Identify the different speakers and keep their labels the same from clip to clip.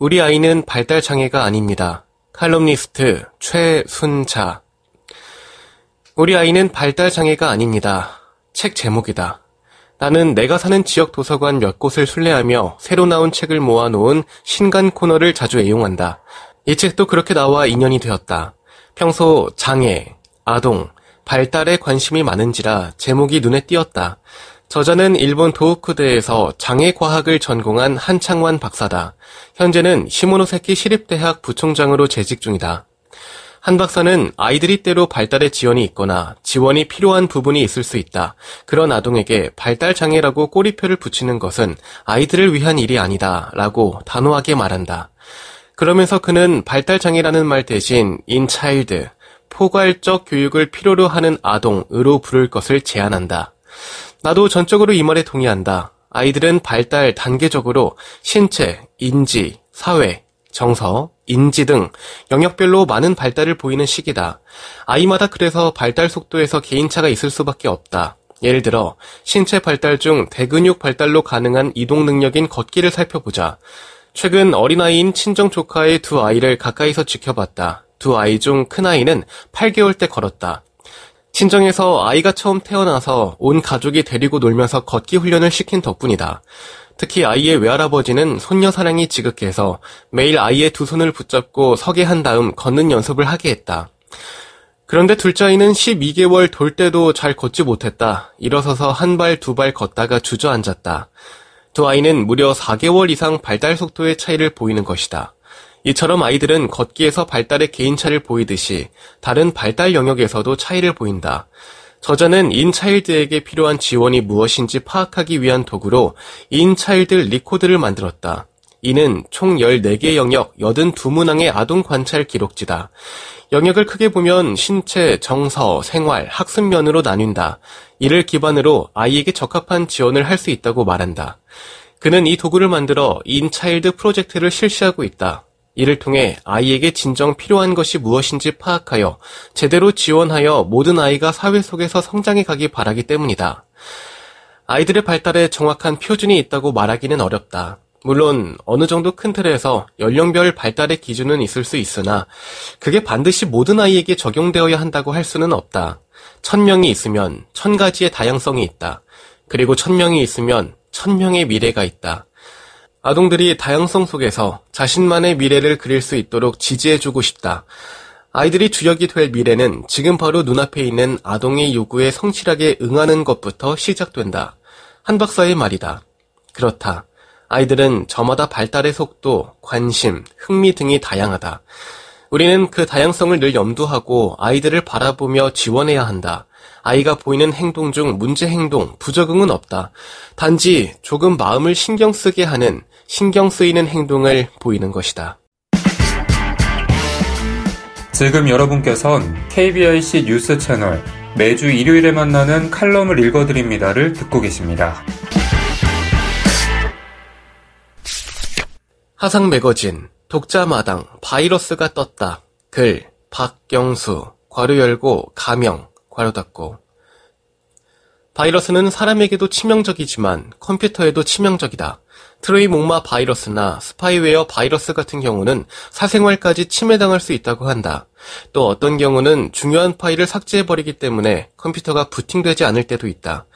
Speaker 1: 우리 아이는 발달 장애가 아닙니다. 칼럼니스트 최순자. 우리 아이는 발달 장애가 아닙니다. 책 제목이다. 나는 내가 사는 지역 도서관 몇 곳을 순례하며 새로 나온 책을 모아놓은 신간 코너를 자주 애용한다. 이 책도 그렇게 나와 인연이 되었다. 평소 장애, 아동, 발달에 관심이 많은지라 제목이 눈에 띄었다. 저자는 일본 도우쿠대에서 장애과학을 전공한 한창완 박사다. 현재는 시모노세키 시립대학 부총장으로 재직 중이다. 한 박사는 아이들이 때로 발달에 지연이 있거나 지원이 필요한 부분이 있을 수 있다. 그런 아동에게 발달 장애라고 꼬리표를 붙이는 것은 아이들을 위한 일이 아니다. 라고 단호하게 말한다. 그러면서 그는 발달 장애라는 말 대신 인차일드, 포괄적 교육을 필요로 하는 아동으로 부를 것을 제안한다. 나도 전적으로 이 말에 동의한다. 아이들은 발달 단계적으로 신체, 인지, 사회, 정서, 인지 등 영역별로 많은 발달을 보이는 시기다. 아이마다 그래서 발달 속도에서 개인차가 있을 수밖에 없다. 예를 들어 신체 발달 중 대근육 발달로 가능한 이동 능력인 걷기를 살펴보자. 최근 어린아이인 친정 조카의 두 아이를 가까이서 지켜봤다. 두 아이 중 큰아이는 8개월 때 걸었다. 친정에서 아이가 처음 태어나서 온 가족이 데리고 놀면서 걷기 훈련을 시킨 덕분이다. 특히 아이의 외할아버지는 손녀 사랑이 지극해서 매일 아이의 두 손을 붙잡고 서게 한 다음 걷는 연습을 하게 했다. 그런데 둘째 아이는 12개월 돌 때도 잘 걷지 못했다. 일어서서 한 발, 두 발 걷다가 주저앉았다. 두 아이는 무려 4개월 이상 발달 속도의 차이를 보이는 것이다. 이처럼 아이들은 걷기에서 발달의 개인차를 보이듯이 다른 발달 영역에서도 차이를 보인다. 저자는 IN-Child에게 필요한 지원이 무엇인지 파악하기 위한 도구로 IN-Child Record를 만들었다. 이는 총 14개 영역 82문항의 아동 관찰 기록지다. 영역을 크게 보면 신체, 정서, 생활, 학습 면으로 나뉜다. 이를 기반으로 아이에게 적합한 지원을 할 수 있다고 말한다. 그는 이 도구를 만들어 인차일드 프로젝트를 실시하고 있다. 이를 통해 아이에게 진정 필요한 것이 무엇인지 파악하여 제대로 지원하여 모든 아이가 사회 속에서 성장해 가기 바라기 때문이다. 아이들의 발달에 정확한 표준이 있다고 말하기는 어렵다. 물론 어느 정도 큰 틀에서 연령별 발달의 기준은 있을 수 있으나 그게 반드시 모든 아이에게 적용되어야 한다고 할 수는 없다. 천 명이 있으면 천 가지의 다양성이 있다. 그리고 천 명이 있으면 천 명의 미래가 있다. 아동들이 다양성 속에서 자신만의 미래를 그릴 수 있도록 지지해주고 싶다. 아이들이 주역이 될 미래는 지금 바로 눈앞에 있는 아동의 요구에 성실하게 응하는 것부터 시작된다. 한 박사의 말이다. 그렇다. 아이들은 저마다 발달의 속도, 관심, 흥미 등이 다양하다. 우리는 그 다양성을 늘 염두하고 아이들을 바라보며 지원해야 한다. 아이가 보이는 행동 중 문제 행동, 부적응은 없다. 단지 조금 마음을 신경 쓰게 하는 신경 쓰이는 행동을 보이는 것이다.
Speaker 2: 지금 여러분께선 KBIC 뉴스 채널 매주 일요일에 만나는 칼럼을 읽어드립니다를 듣고 계십니다.
Speaker 1: 하상 매거진 독자마당 바이러스가 떴다. 글 박경수 괄호 열고 가명 괄호 닫고 바이러스는 사람에게도 치명적이지만 컴퓨터에도 치명적이다. 트로이 목마 바이러스나 스파이웨어 바이러스 같은 경우는 사생활까지 침해당할 수 있다고 한다. 또 어떤 경우는 중요한 파일을 삭제해버리기 때문에 컴퓨터가 부팅되지 않을 때도 있다.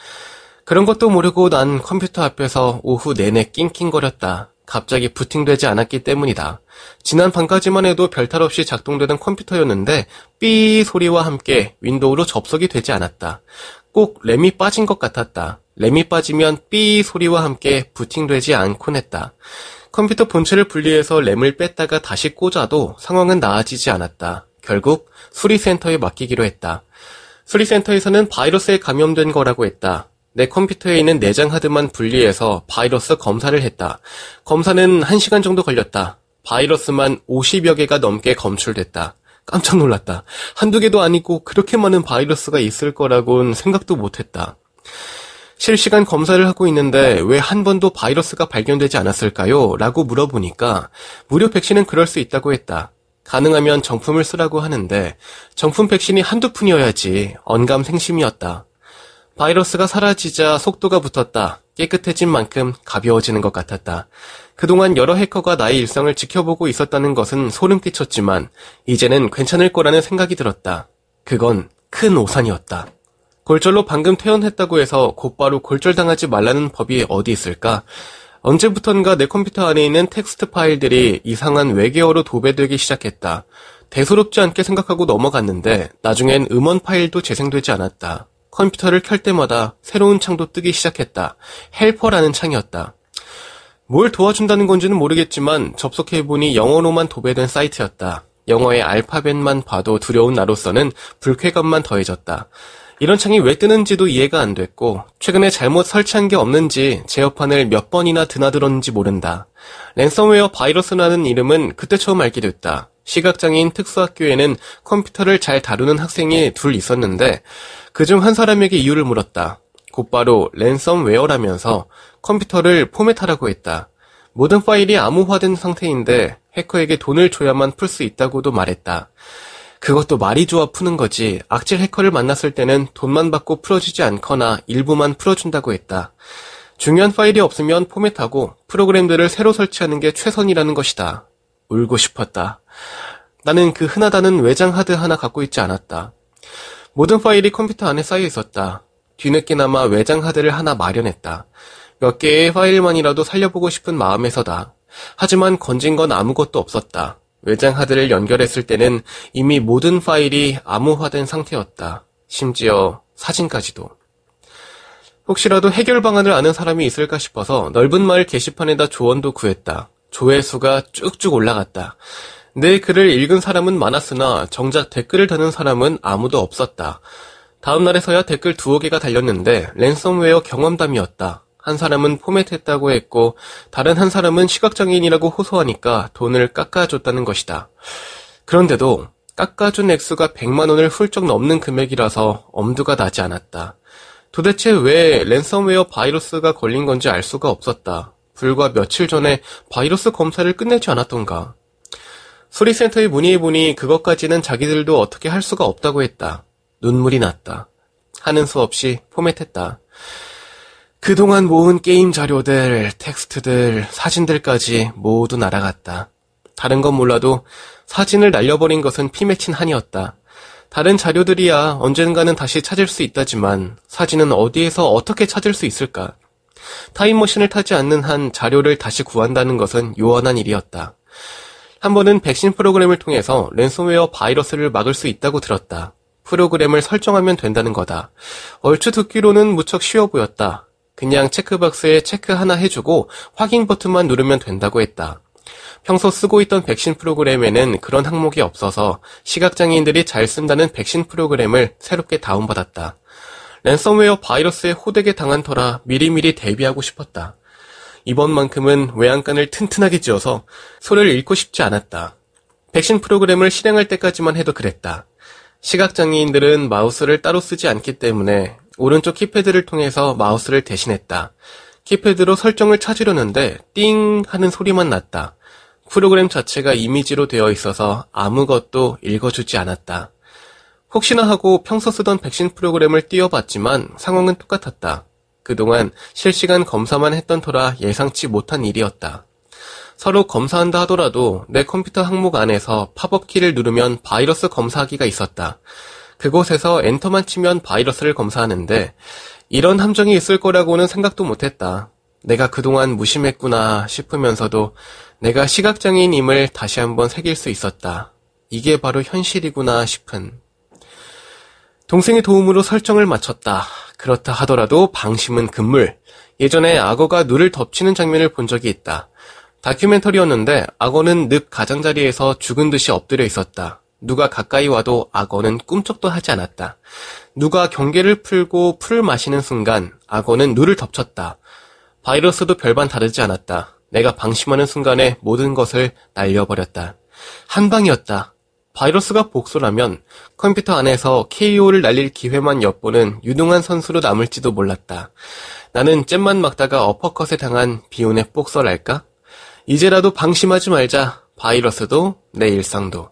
Speaker 1: 그런 것도 모르고 난 컴퓨터 앞에서 오후 내내 낑낑거렸다. 갑자기 부팅되지 않았기 때문이다. 지난 밤까지만 해도 별탈 없이 작동되던 컴퓨터였는데 삐 소리와 함께 윈도우로 접속이 되지 않았다. 꼭 램이 빠진 것 같았다. 램이 빠지면 삐 소리와 함께 부팅되지 않곤 했다. 컴퓨터 본체를 분리해서 램을 뺐다가 다시 꽂아도 상황은 나아지지 않았다. 결국 수리센터에 맡기기로 했다. 수리센터에서는 바이러스에 감염된 거라고 했다. 내 컴퓨터에 있는 내장 하드만 분리해서 바이러스 검사를 했다. 검사는 1시간 정도 걸렸다. 바이러스만 50여 개가 넘게 검출됐다. 깜짝 놀랐다. 한두 개도 아니고 그렇게 많은 바이러스가 있을 거라고는 생각도 못했다. 실시간 검사를 하고 있는데 왜 한 번도 바이러스가 발견되지 않았을까요? 라고 물어보니까 무료 백신은 그럴 수 있다고 했다. 가능하면 정품을 쓰라고 하는데 정품 백신이 한두 푼이어야지 언감 생심이었다. 바이러스가 사라지자 속도가 붙었다. 깨끗해진 만큼 가벼워지는 것 같았다. 그동안 여러 해커가 나의 일상을 지켜보고 있었다는 것은 소름 끼쳤지만 이제는 괜찮을 거라는 생각이 들었다. 그건 큰 오산이었다. 골절로 방금 퇴원했다고 해서 곧바로 골절당하지 말라는 법이 어디 있을까? 언제부턴가 내 컴퓨터 안에 있는 텍스트 파일들이 이상한 외계어로 도배되기 시작했다. 대수롭지 않게 생각하고 넘어갔는데 나중엔 음원 파일도 재생되지 않았다. 컴퓨터를 켤 때마다 새로운 창도 뜨기 시작했다. 헬퍼라는 창이었다. 뭘 도와준다는 건지는 모르겠지만 접속해보니 영어로만 도배된 사이트였다. 영어의 알파벳만 봐도 두려운 나로서는 불쾌감만 더해졌다. 이런 창이 왜 뜨는지도 이해가 안 됐고 최근에 잘못 설치한 게 없는지 제어판을 몇 번이나 드나들었는지 모른다. 랜섬웨어 바이러스라는 이름은 그때 처음 알게 됐다. 시각장애인 특수학교에는 컴퓨터를 잘 다루는 학생이 둘 있었는데 그중 한 사람에게 이유를 물었다. 곧바로 랜섬웨어라면서 컴퓨터를 포맷하라고 했다. 모든 파일이 암호화된 상태인데 해커에게 돈을 줘야만 풀 수 있다고도 말했다. 그것도 말이 좋아 푸는 거지. 악질 해커를 만났을 때는 돈만 받고 풀어주지 않거나 일부만 풀어준다고 했다. 중요한 파일이 없으면 포맷하고 프로그램들을 새로 설치하는 게 최선이라는 것이다. 울고 싶었다. 나는 그 흔하다는 외장 하드 하나 갖고 있지 않았다. 모든 파일이 컴퓨터 안에 쌓여 있었다. 뒤늦게나마 외장 하드를 하나 마련했다. 몇 개의 파일만이라도 살려보고 싶은 마음에서다. 하지만 건진 건 아무것도 없었다. 외장 하드를 연결했을 때는 이미 모든 파일이 암호화된 상태였다. 심지어 사진까지도. 혹시라도 해결 방안을 아는 사람이 있을까 싶어서 넓은 마을 게시판에다 조언도 구했다. 조회수가 쭉쭉 올라갔다. 내 글을 읽은 사람은 많았으나 정작 댓글을 다는 사람은 아무도 없었다. 다음 날에서야 댓글 두어 개가 달렸는데 랜섬웨어 경험담이었다. 한 사람은 포맷했다고 했고 다른 한 사람은 시각장애인이라고 호소하니까 돈을 깎아줬다는 것이다. 그런데도 깎아준 액수가 100만 원을 훌쩍 넘는 금액이라서 엄두가 나지 않았다. 도대체 왜 랜섬웨어 바이러스가 걸린 건지 알 수가 없었다. 불과 며칠 전에 바이러스 검사를 끝내지 않았던가. 수리센터에 문의해보니 그것까지는 자기들도 어떻게 할 수가 없다고 했다. 눈물이 났다. 하는 수 없이 포맷했다. 그동안 모은 게임 자료들, 텍스트들, 사진들까지 모두 날아갔다. 다른 건 몰라도 사진을 날려버린 것은 피 맺힌 한이었다. 다른 자료들이야 언젠가는 다시 찾을 수 있다지만 사진은 어디에서 어떻게 찾을 수 있을까? 타임머신을 타지 않는 한 자료를 다시 구한다는 것은 요원한 일이었다. 한 번은 백신 프로그램을 통해서 랜섬웨어 바이러스를 막을 수 있다고 들었다. 프로그램을 설정하면 된다는 거다. 얼추 듣기로는 무척 쉬워 보였다. 그냥 체크박스에 체크 하나 해주고 확인 버튼만 누르면 된다고 했다. 평소 쓰고 있던 백신 프로그램에는 그런 항목이 없어서 시각장애인들이 잘 쓴다는 백신 프로그램을 새롭게 다운받았다. 랜섬웨어 바이러스에 호되게 당한 터라 미리미리 대비하고 싶었다. 이번만큼은 외양간을 튼튼하게 찧어서 손을 잃고 싶지 않았다. 백신 프로그램을 실행할 때까지만 해도 그랬다. 시각장애인들은 마우스를 따로 쓰지 않기 때문에 오른쪽 키패드를 통해서 마우스를 대신했다. 키패드로 설정을 찾으려는데 띵 하는 소리만 났다. 프로그램 자체가 이미지로 되어 있어서 아무것도 읽어주지 않았다. 혹시나 하고 평소 쓰던 백신 프로그램을 띄워봤지만 상황은 똑같았다. 그동안 실시간 검사만 했던 터라 예상치 못한 일이었다. 서로 검사한다 하더라도 내 컴퓨터 항목 안에서 팝업 키를 누르면 바이러스 검사하기가 있었다. 그곳에서 엔터만 치면 바이러스를 검사하는데 이런 함정이 있을 거라고는 생각도 못했다. 내가 그동안 무심했구나 싶으면서도 내가 시각장애인임을 다시 한번 새길 수 있었다. 이게 바로 현실이구나 싶은. 동생의 도움으로 설정을 마쳤다. 그렇다 하더라도 방심은 금물. 예전에 악어가 눈을 덮치는 장면을 본 적이 있다. 다큐멘터리였는데 악어는 늪 가장자리에서 죽은 듯이 엎드려 있었다. 누가 가까이 와도 악어는 꿈쩍도 하지 않았다. 누가 경계를 풀고 풀을 마시는 순간 악어는 눈을 덮쳤다. 바이러스도 별반 다르지 않았다. 내가 방심하는 순간에 모든 것을 날려버렸다. 한 방이었다. 바이러스가 복수라면 컴퓨터 안에서 KO를 날릴 기회만 엿보는 유능한 선수로 남을지도 몰랐다. 나는 잼만 막다가 어퍼컷에 당한 비운의 복설할까? 이제라도 방심하지 말자. 바이러스도 내 일상도.